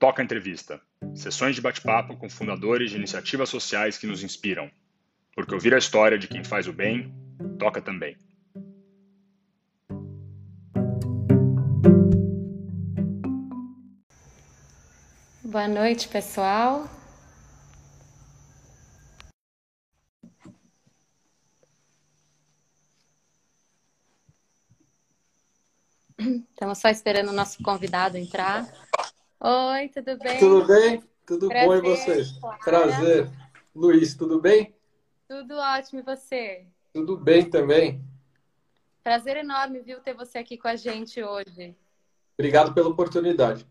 Toca Entrevista. Sessões de bate-papo com fundadores de iniciativas sociais que nos inspiram. Porque ouvir a história de quem faz o bem, toca também. Boa noite, pessoal. Estamos só esperando o nosso convidado entrar. Oi, tudo bem? Tudo bem? Tudo Prazer, bom e vocês? Clara. Prazer. Luiz, tudo bem? Tudo ótimo, e você? Tudo bem também. Prazer enorme, viu, ter você aqui com a gente hoje. Obrigado pela oportunidade.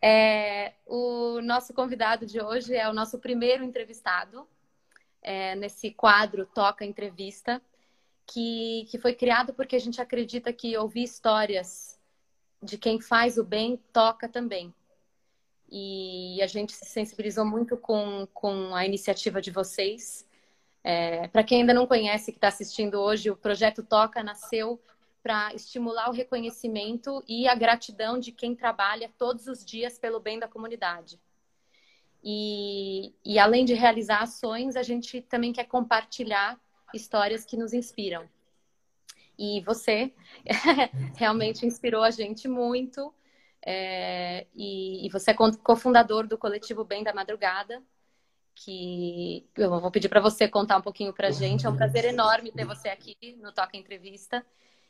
É, o nosso convidado de hoje é o nosso primeiro entrevistado é, nesse quadro Toca Entrevista que, que foi criado porque a gente acredita que ouvir histórias de quem faz o bem toca também. E a gente se sensibilizou muito com, com a iniciativa de vocês. É, Para quem ainda não conhece, que está assistindo hoje, o projeto Toca nasceu para estimular o reconhecimento e a gratidão de quem trabalha todos os dias pelo bem da comunidade. E, e além de realizar ações, a gente também quer compartilhar histórias que nos inspiram. E você realmente inspirou a gente muito. É, e, e, você é cofundador do coletivo Bem da Madrugada, que eu vou pedir para você contar um pouquinho para a gente. É um prazer enorme ter você aqui no Toca Entrevista.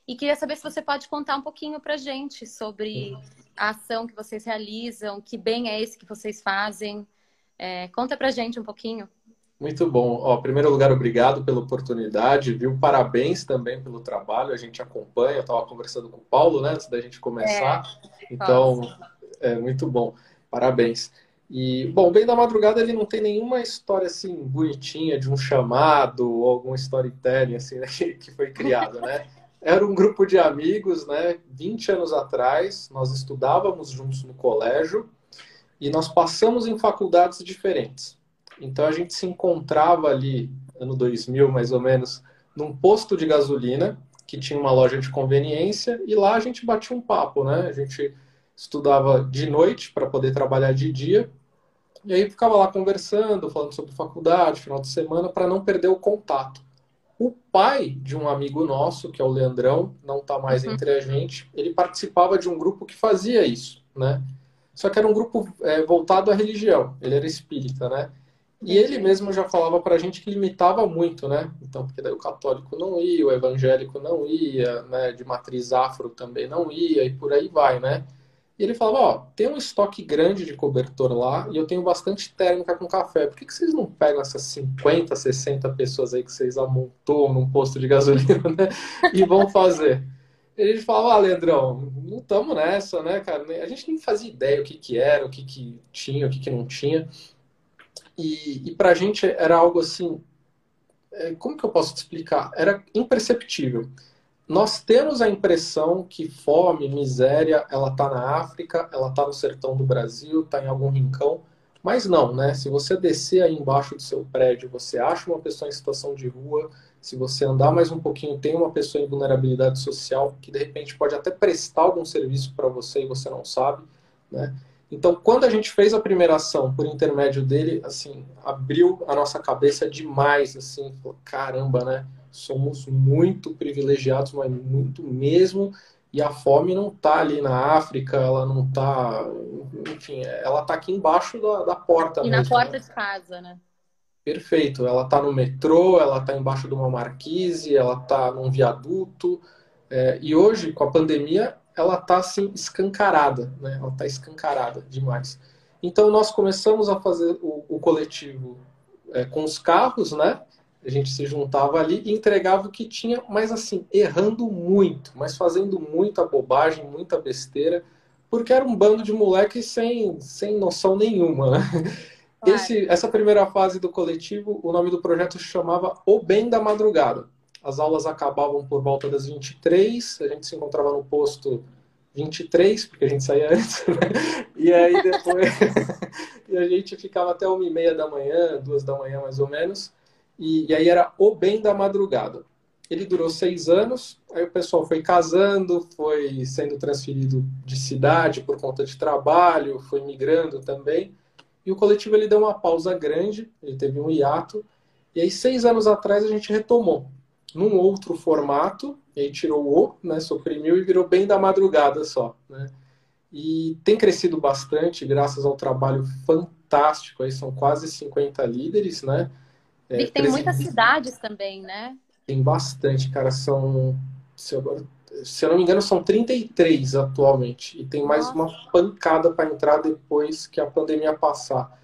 E queria saber se você pode contar um pouquinho para a gente sobre a ação que vocês realizam, que bem é esse que vocês fazem. É, conta para a gente um pouquinho. Muito bom. Ó, em primeiro lugar, obrigado pela oportunidade, viu? Parabéns também pelo trabalho. A gente acompanha. Eu estava conversando com o Paulo, né, antes da gente começar. É, então, é muito bom. Parabéns. E, bom, Bem da Madrugada, ele não tem nenhuma história, assim, bonitinha de um chamado ou algum storytelling, assim, né, que foi criado, né? Era um grupo de amigos, né? 20 anos atrás, nós estudávamos juntos no colégio e nós passamos em faculdades diferentes. Então a gente se encontrava ali, ano 2000 mais ou menos, num posto de gasolina que tinha uma loja de conveniência e lá a gente batia um papo, né? A gente estudava de noite para poder trabalhar de dia e aí ficava lá conversando, falando sobre faculdade, final de semana, para não perder o contato. O pai de um amigo nosso, que é o Leandrão, não está mais uhum. entre a gente, ele participava de um grupo que fazia isso, né? Só que era um grupo é, voltado à religião, ele era espírita, né? E ele mesmo já falava para a gente que limitava muito, né? Então, porque daí o católico não ia, o evangélico não ia, né? De matriz afro também não ia, e por aí vai, né? E ele falava, ó, tem um estoque grande de cobertor lá e eu tenho bastante térmica com café. Por que, que vocês não pegam essas 50, 60 pessoas aí que vocês amontou num posto de gasolina, né? E vão fazer? Ele falava, ah, Leandrão, não estamos nessa, né, cara? A gente nem fazia ideia o que que era, o que que tinha, o que que não tinha. E, e para a gente era algo assim, é, como que eu posso te explicar? Era imperceptível. Nós temos a impressão que fome, miséria, ela está na África, ela está no sertão do Brasil, está em algum rincão, mas não, né? Se você descer aí embaixo do seu prédio, você acha uma pessoa em situação de rua, se você andar mais um pouquinho, tem uma pessoa em vulnerabilidade social que de repente pode até prestar algum serviço para você e você não sabe, né? Então, quando a gente fez a primeira ação por intermédio dele, assim, abriu a nossa cabeça demais, assim, falou, caramba, né? Somos muito privilegiados, mas muito mesmo. E a fome não está ali na África, ela não está, enfim, ela está aqui embaixo da, da porta. E mesmo, na porta né? de casa, né? Perfeito. Ela está no metrô, ela está embaixo de uma marquise, ela está num viaduto. É, e hoje, com a pandemia, ela está assim escancarada, né? Ela está escancarada demais. Então nós começamos a fazer o, o coletivo é, com os carros, né? A gente se juntava ali e entregava o que tinha, mas assim errando muito, mas fazendo muita bobagem, muita besteira, porque era um bando de moleques sem, sem noção nenhuma. Né? Esse, essa primeira fase do coletivo, o nome do projeto se chamava O Bem da Madrugada. As aulas acabavam por volta das 23, a gente se encontrava no posto 23, porque a gente saía antes, né? E aí depois e a gente ficava até uma e meia da manhã, duas da manhã mais ou menos, e, e aí era o bem da madrugada. ele durou seis anos, aí o pessoal foi casando, foi sendo transferido de cidade por conta de trabalho, foi migrando também. E o coletivo ele deu uma pausa grande, ele teve um hiato. E aí, seis anos atrás, a gente retomou num outro formato, e aí tirou o O, né, suprimiu e virou bem da madrugada só. Né? E tem crescido bastante, graças ao trabalho fantástico, aí são quase 50 líderes, né? É, e tem muitas cidades também, né? Tem bastante, cara. São. Se eu, se eu não me engano, são 33 atualmente. E tem mais Nossa. uma pancada para entrar depois que a pandemia passar.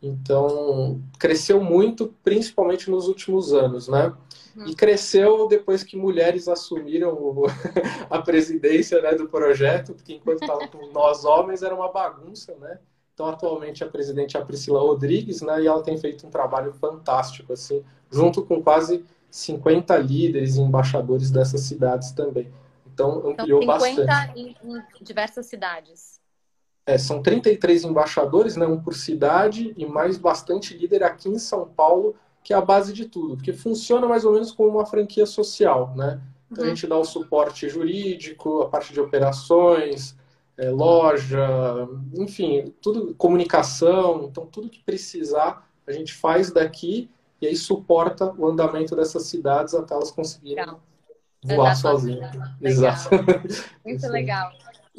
Então, cresceu muito, principalmente nos últimos anos, né? Uhum. E cresceu depois que mulheres assumiram a presidência né, do projeto, porque enquanto estava com nós homens era uma bagunça, né? Então, atualmente, a presidente é a Priscila Rodrigues, né? E ela tem feito um trabalho fantástico, assim, junto com quase 50 líderes e embaixadores dessas cidades também. Então, ampliou então, 50 bastante. Em, em diversas cidades. É, são 33 embaixadores, né, um por cidade, e mais bastante líder aqui em São Paulo, que é a base de tudo, porque funciona mais ou menos como uma franquia social, né? Então uhum. a gente dá o suporte jurídico, a parte de operações, é, loja, enfim, tudo, comunicação, então tudo que precisar a gente faz daqui e aí suporta o andamento dessas cidades até elas conseguirem legal. voar sozinhas. Exato. Muito legal.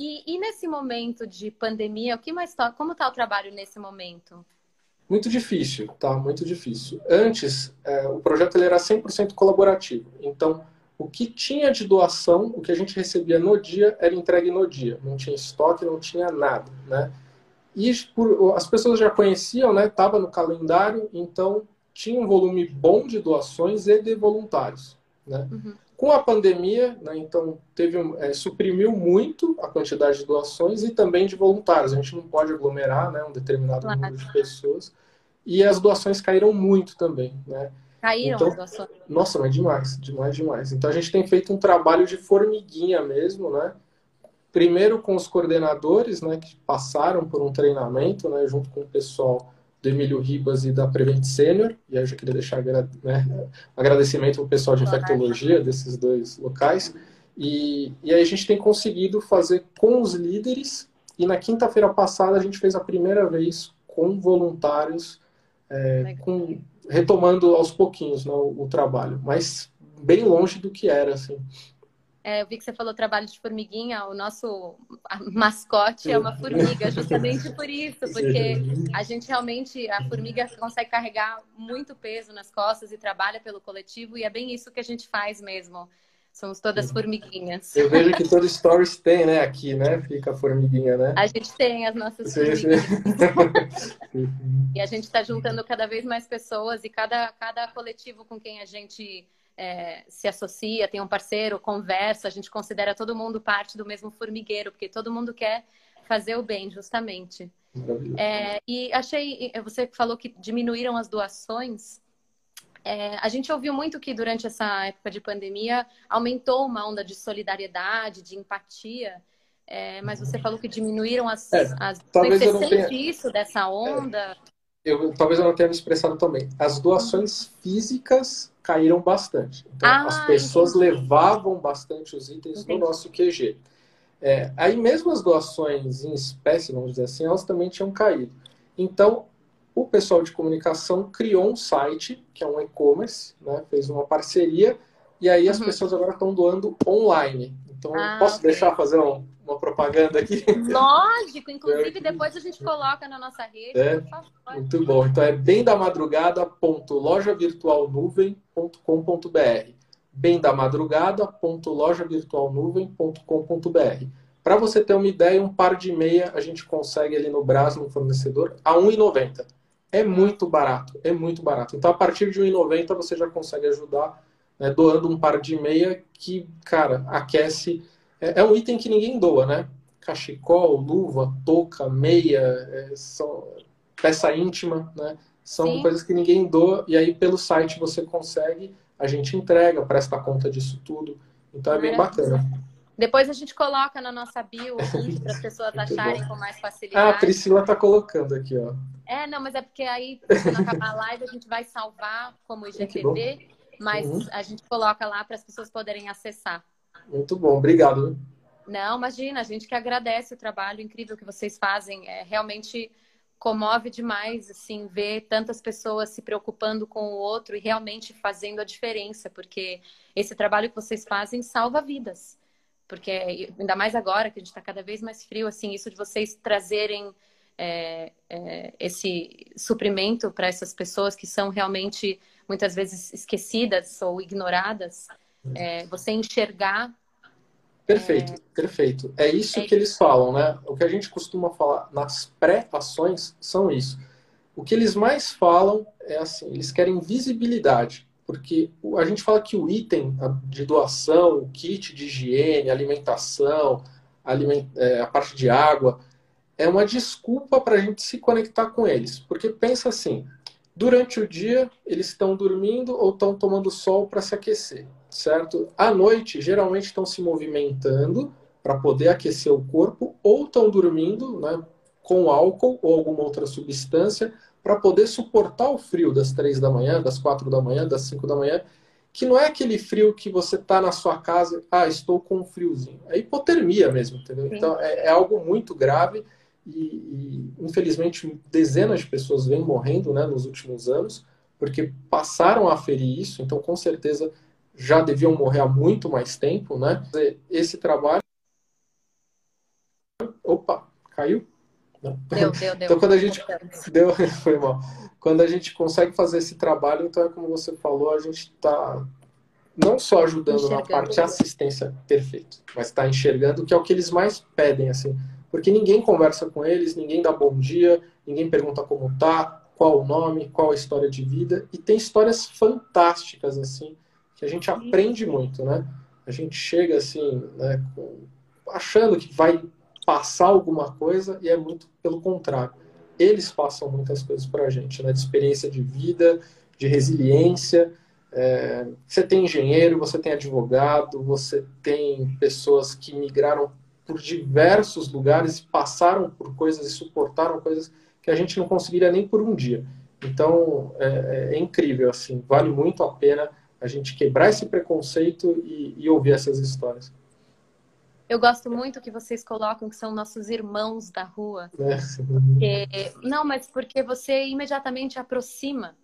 E, e, nesse momento de pandemia, o que mais tá, como está o trabalho nesse momento? Muito difícil, tá? Muito difícil. Antes, é, o projeto ele era 100% colaborativo. Então, o que tinha de doação, o que a gente recebia no dia, era entregue no dia. Não tinha estoque, não tinha nada, né? E por, as pessoas já conheciam, né? Tava no calendário, então tinha um volume bom de doações e de voluntários. Né? Uhum. Com a pandemia, né, então, teve é, suprimiu muito a quantidade de doações e também de voluntários. A gente não pode aglomerar né, um determinado claro. número de pessoas. E as doações caíram muito também. Né? Caíram então, as doações? Nossa, mas demais, demais, demais. Então a gente tem feito um trabalho de formiguinha mesmo, né? Primeiro com os coordenadores, né, que passaram por um treinamento, né, junto com o pessoal do Emílio Ribas e da Prevent Senior, e aí eu já queria deixar né, agradecimento ao pessoal de infectologia desses dois locais. E, e aí a gente tem conseguido fazer com os líderes, e na quinta-feira passada a gente fez a primeira vez com voluntários, é, com, retomando aos pouquinhos né, o, o trabalho, mas bem longe do que era, assim. É, eu vi que você falou trabalho de formiguinha, o nosso mascote é uma formiga, justamente por isso, porque a gente realmente, a formiga consegue carregar muito peso nas costas e trabalha pelo coletivo, e é bem isso que a gente faz mesmo. Somos todas formiguinhas. Eu vejo que todo stories tem, né? Aqui, né? Fica a formiguinha, né? A gente tem as nossas formiguinhas. e a gente está juntando cada vez mais pessoas e cada, cada coletivo com quem a gente é, se associa, tem um parceiro, conversa, a gente considera todo mundo parte do mesmo formigueiro, porque todo mundo quer fazer o bem, justamente. É, e achei, você falou que diminuíram as doações. É, a gente ouviu muito que durante essa época de pandemia aumentou uma onda de solidariedade, de empatia. É, mas você falou que diminuíram as. É, as... Talvez você sente tenha... isso dessa onda? Eu, talvez eu não tenha me expressado também. As doações físicas caíram bastante. Então, ah, as pessoas entendi. levavam bastante os itens entendi. no nosso QG. É, aí mesmo as doações em espécie, vamos dizer assim, elas também tinham caído. Então, o pessoal de comunicação criou um site, que é um e-commerce, né, fez uma parceria, e aí as uhum. pessoas agora estão doando online. Então, ah, posso okay. deixar fazer um, uma propaganda aqui? Lógico, inclusive depois a gente coloca na nossa rede, é, Muito bom. Então é bem da madrugada.lojavirtualnuvem.com.br bem da madrugada.lojavirtualnuvem.com.br Para você ter uma ideia, um par de meia a gente consegue ali no Brás, no fornecedor, a R$ 1,90. É muito barato, é muito barato. Então, a partir de R$ 1,90 você já consegue ajudar né, doando um par de meia que, cara, aquece. É, é, um item que ninguém doa, né? Cachecol, luva, touca, meia, é, são, peça íntima, né? São Sim. coisas que ninguém doa e aí pelo site você consegue, a gente entrega, presta conta disso tudo. Então é bem bacana. Depois a gente coloca na nossa bio para as pessoas acharem com mais facilidade. Ah, a Priscila está colocando aqui, ó. É, não, mas é porque aí, quando acabar a live, a gente vai salvar como IGTV mas uhum. a gente coloca lá para as pessoas poderem acessar. Muito bom, obrigado. Não, imagina, a gente que agradece o trabalho incrível que vocês fazem. É realmente comove demais, assim, ver tantas pessoas se preocupando com o outro e realmente fazendo a diferença, porque esse trabalho que vocês fazem salva vidas. Porque ainda mais agora que a gente está cada vez mais frio, assim, isso de vocês trazerem é, é, esse suprimento para essas pessoas que são realmente muitas vezes esquecidas ou ignoradas, é, você enxergar Perfeito, é... perfeito. É isso é... que eles falam, né? O que a gente costuma falar nas pré-ações são isso. O que eles mais falam é assim, eles querem visibilidade, porque a gente fala que o item de doação, o kit de higiene, alimentação, aliment... É, a parte de água, é uma desculpa para a gente se conectar com eles. Porque pensa assim, durante o dia eles estão dormindo ou estão tomando sol para se aquecer certo? À noite, geralmente estão se movimentando para poder aquecer o corpo ou estão dormindo, né, com álcool ou alguma outra substância para poder suportar o frio das três da manhã, das quatro da manhã, das cinco da manhã, que não é aquele frio que você está na sua casa, ah, estou com um friozinho. É hipotermia mesmo, entendeu? Sim. Então é, é, algo muito grave e, e, infelizmente dezenas de pessoas vêm morrendo, né, nos últimos anos porque passaram a ferir isso. Então com certeza já deviam morrer há muito mais tempo, né? Esse trabalho. Opa, caiu? Deu, deu, deu. Então quando a gente deu, foi mal. Quando a gente consegue fazer esse trabalho, então é como você falou, a gente está não só ajudando na parte assistência perfeito, mas está enxergando que é o que eles mais pedem assim, porque ninguém conversa com eles, ninguém dá bom dia, ninguém pergunta como tá, qual o nome, qual a história de vida e tem histórias fantásticas assim que a gente aprende muito, né? A gente chega assim, né, achando que vai passar alguma coisa e é muito pelo contrário. Eles passam muitas coisas para a gente, né? De experiência de vida, de resiliência. É, você tem engenheiro, você tem advogado, você tem pessoas que migraram por diversos lugares e passaram por coisas e suportaram coisas que a gente não conseguiria nem por um dia. Então é, é incrível, assim, vale muito a pena a gente quebrar esse preconceito e, e ouvir essas histórias. Eu gosto muito que vocês colocam que são nossos irmãos da rua. É. não, mas porque você imediatamente aproxima.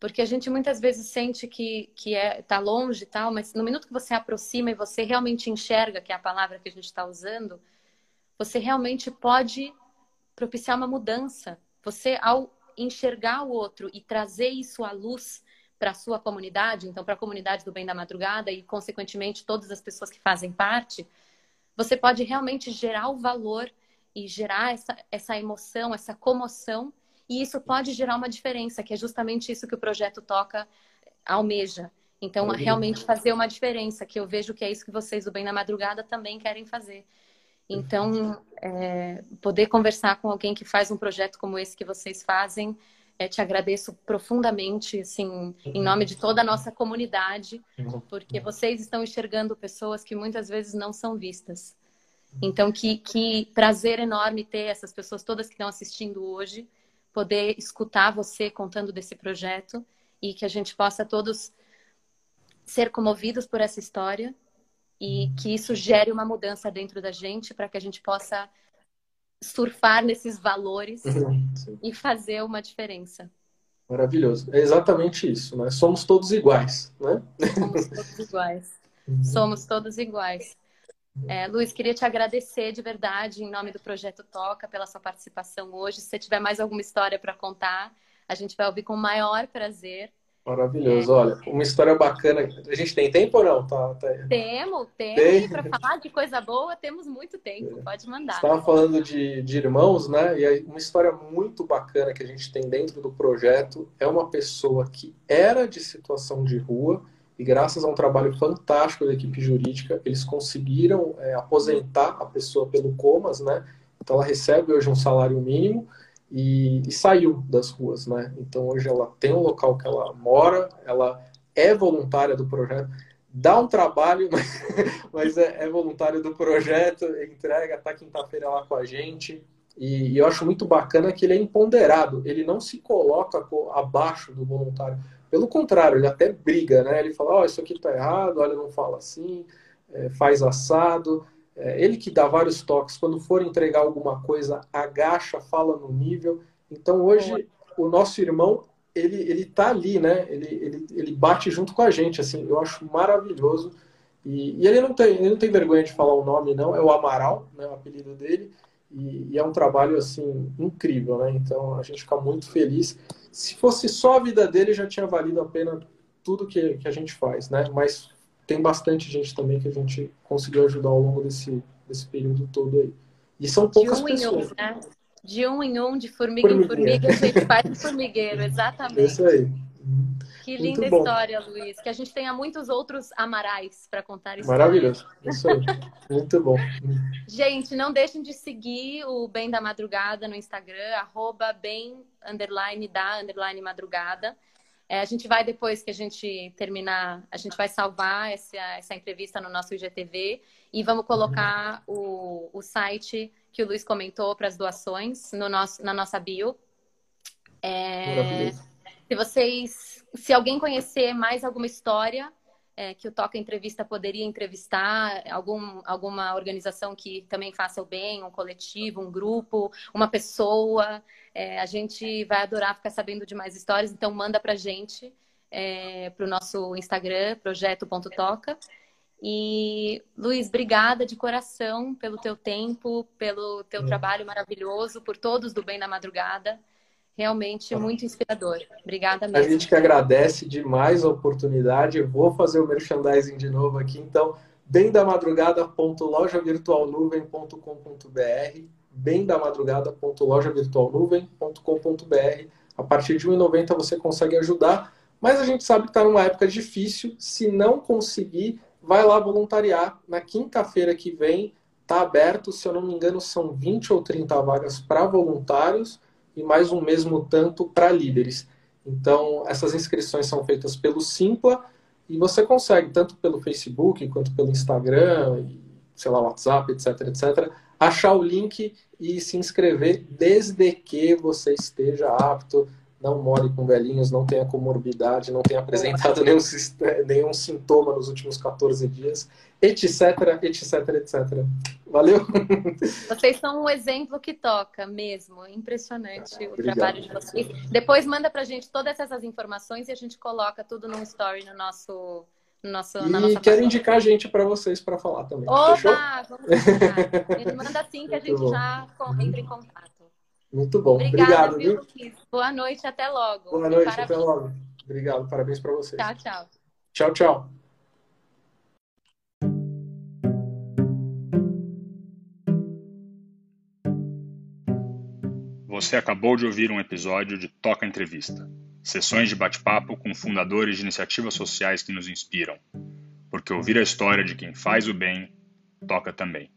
Porque a gente muitas vezes sente que, que é, tá longe e tal, mas no minuto que você aproxima e você realmente enxerga, que é a palavra que a gente está usando, você realmente pode propiciar uma mudança. Você, ao enxergar o outro e trazer isso à luz, para a sua comunidade, então para a comunidade do Bem da Madrugada e, consequentemente, todas as pessoas que fazem parte, você pode realmente gerar o valor e gerar essa, essa emoção, essa comoção, e isso pode gerar uma diferença, que é justamente isso que o projeto Toca almeja. Então, realmente fazer uma diferença, que eu vejo que é isso que vocês do Bem da Madrugada também querem fazer. Então, é, poder conversar com alguém que faz um projeto como esse que vocês fazem é, te agradeço profundamente, assim, em nome de toda a nossa comunidade, porque vocês estão enxergando pessoas que muitas vezes não são vistas. Então, que, que prazer enorme ter essas pessoas todas que estão assistindo hoje, poder escutar você contando desse projeto e que a gente possa todos ser comovidos por essa história e que isso gere uma mudança dentro da gente para que a gente possa surfar nesses valores uhum, e fazer uma diferença. Maravilhoso. É exatamente isso, né? Somos todos iguais, né? Somos todos iguais. Uhum. Somos todos iguais. É, Luiz, queria te agradecer de verdade, em nome do Projeto Toca, pela sua participação hoje. Se você tiver mais alguma história para contar, a gente vai ouvir com o maior prazer. Maravilhoso. É. Olha, uma história bacana. A gente tem tempo ou não? Tá, tá... Temos, temos. Tem. Para falar de coisa boa, temos muito tempo. É. Pode mandar. Estava falando de, de irmãos, né? E aí, uma história muito bacana que a gente tem dentro do projeto é uma pessoa que era de situação de rua e graças a um trabalho fantástico da equipe jurídica, eles conseguiram é, aposentar a pessoa pelo comas, né? Então ela recebe hoje um salário mínimo e, e, saiu das ruas, né? Então hoje ela tem um local que ela mora, ela é voluntária do projeto, dá um trabalho, mas é, é voluntária do projeto, entrega, tá quinta-feira lá com a gente. E, e, eu acho muito bacana que ele é empoderado, ele não se coloca abaixo do voluntário, Pelo contrário, ele até briga, né? Ele fala, ó, oh, isso aqui tá errado, olha, não fala assim, é, faz assado. É, ele que dá vários toques, quando for entregar alguma coisa, agacha, fala no nível. Então hoje o nosso irmão ele ele tá ali, né? Ele, ele, ele bate junto com a gente, assim. Eu acho maravilhoso. E, e ele não tem ele não tem vergonha de falar o nome, não. É o Amaral, né? O apelido dele. E, e, é um trabalho assim incrível, né? Então a gente fica muito feliz. Se fosse só a vida dele, já tinha valido a pena tudo que, que a gente faz, né? Mas tem bastante gente também que a gente conseguiu ajudar ao longo desse, desse período todo aí. E são poucas de um pessoas. Em um, né? De um em um, de formiga em formiga, a gente faz um formigueiro, exatamente. Isso aí. Que linda história, Luiz. Que a gente tenha muitos outros amarais para contar histórias. Maravilhoso. Isso aí. Muito bom. Gente, não deixem de seguir o Bem da Madrugada no Instagram, arroba bem, underline, da, underline, madrugada. É, a gente vai, depois que a gente terminar, a gente vai salvar essa, essa entrevista no nosso IGTV e vamos colocar o, o site que o Luiz comentou para as doações no nosso, na nossa bio. É, se vocês, se alguém conhecer mais alguma história é, que o Toca Entrevista poderia entrevistar, algum, alguma organização que também faça o bem, um coletivo, um grupo, uma pessoa, é, a gente vai adorar ficar sabendo de mais histórias, então manda pra gente é, para o nosso Instagram, projeto.toca. E, Luiz, obrigada de coração pelo teu tempo, pelo teu é. trabalho maravilhoso, por todos do Bem da Madrugada. Realmente muito inspirador. Obrigada mesmo. A gente que agradece demais a oportunidade. Eu vou fazer o merchandising de novo aqui. Então, bem da madrugada.lojavirtualnuvem.com.br bem da madrugada.lojavirtualnuvem.com.br A partir de R$ 1,90 você consegue ajudar, mas a gente sabe que está numa época difícil. Se não conseguir, vai lá voluntariar. Na quinta-feira que vem está aberto, se eu não me engano, são 20 ou 30 vagas para voluntários e mais um mesmo tanto para líderes. Então, essas inscrições são feitas pelo Simpla e você consegue, tanto pelo Facebook quanto pelo Instagram, sei lá, WhatsApp, etc, etc, achar o link e se inscrever desde que você esteja apto, não more com velhinhos, não tenha comorbidade, não tenha apresentado nenhum, nenhum sintoma nos últimos 14 dias, etc, etc, etc. Valeu? Vocês são um exemplo que toca mesmo. Impressionante ah, o obrigado. trabalho de vocês. Depois manda pra gente todas essas informações e a gente coloca tudo num story no nosso. No nosso e quero indicar a gente para vocês para falar também. Opa, Fechou? vamos Ele manda assim que a gente já entra em contato. Muito bom. Obrigada, Obrigado, viu? viu? Boa noite, até logo. Boa noite, até logo. Obrigado, parabéns para vocês. Tchau, tchau. Tchau, tchau. Você acabou de ouvir um episódio de Toca Entrevista. Sessões de bate-papo com fundadores de iniciativas sociais que nos inspiram. Porque ouvir a história de quem faz o bem toca também.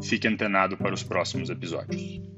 Fique antenado para os próximos episódios.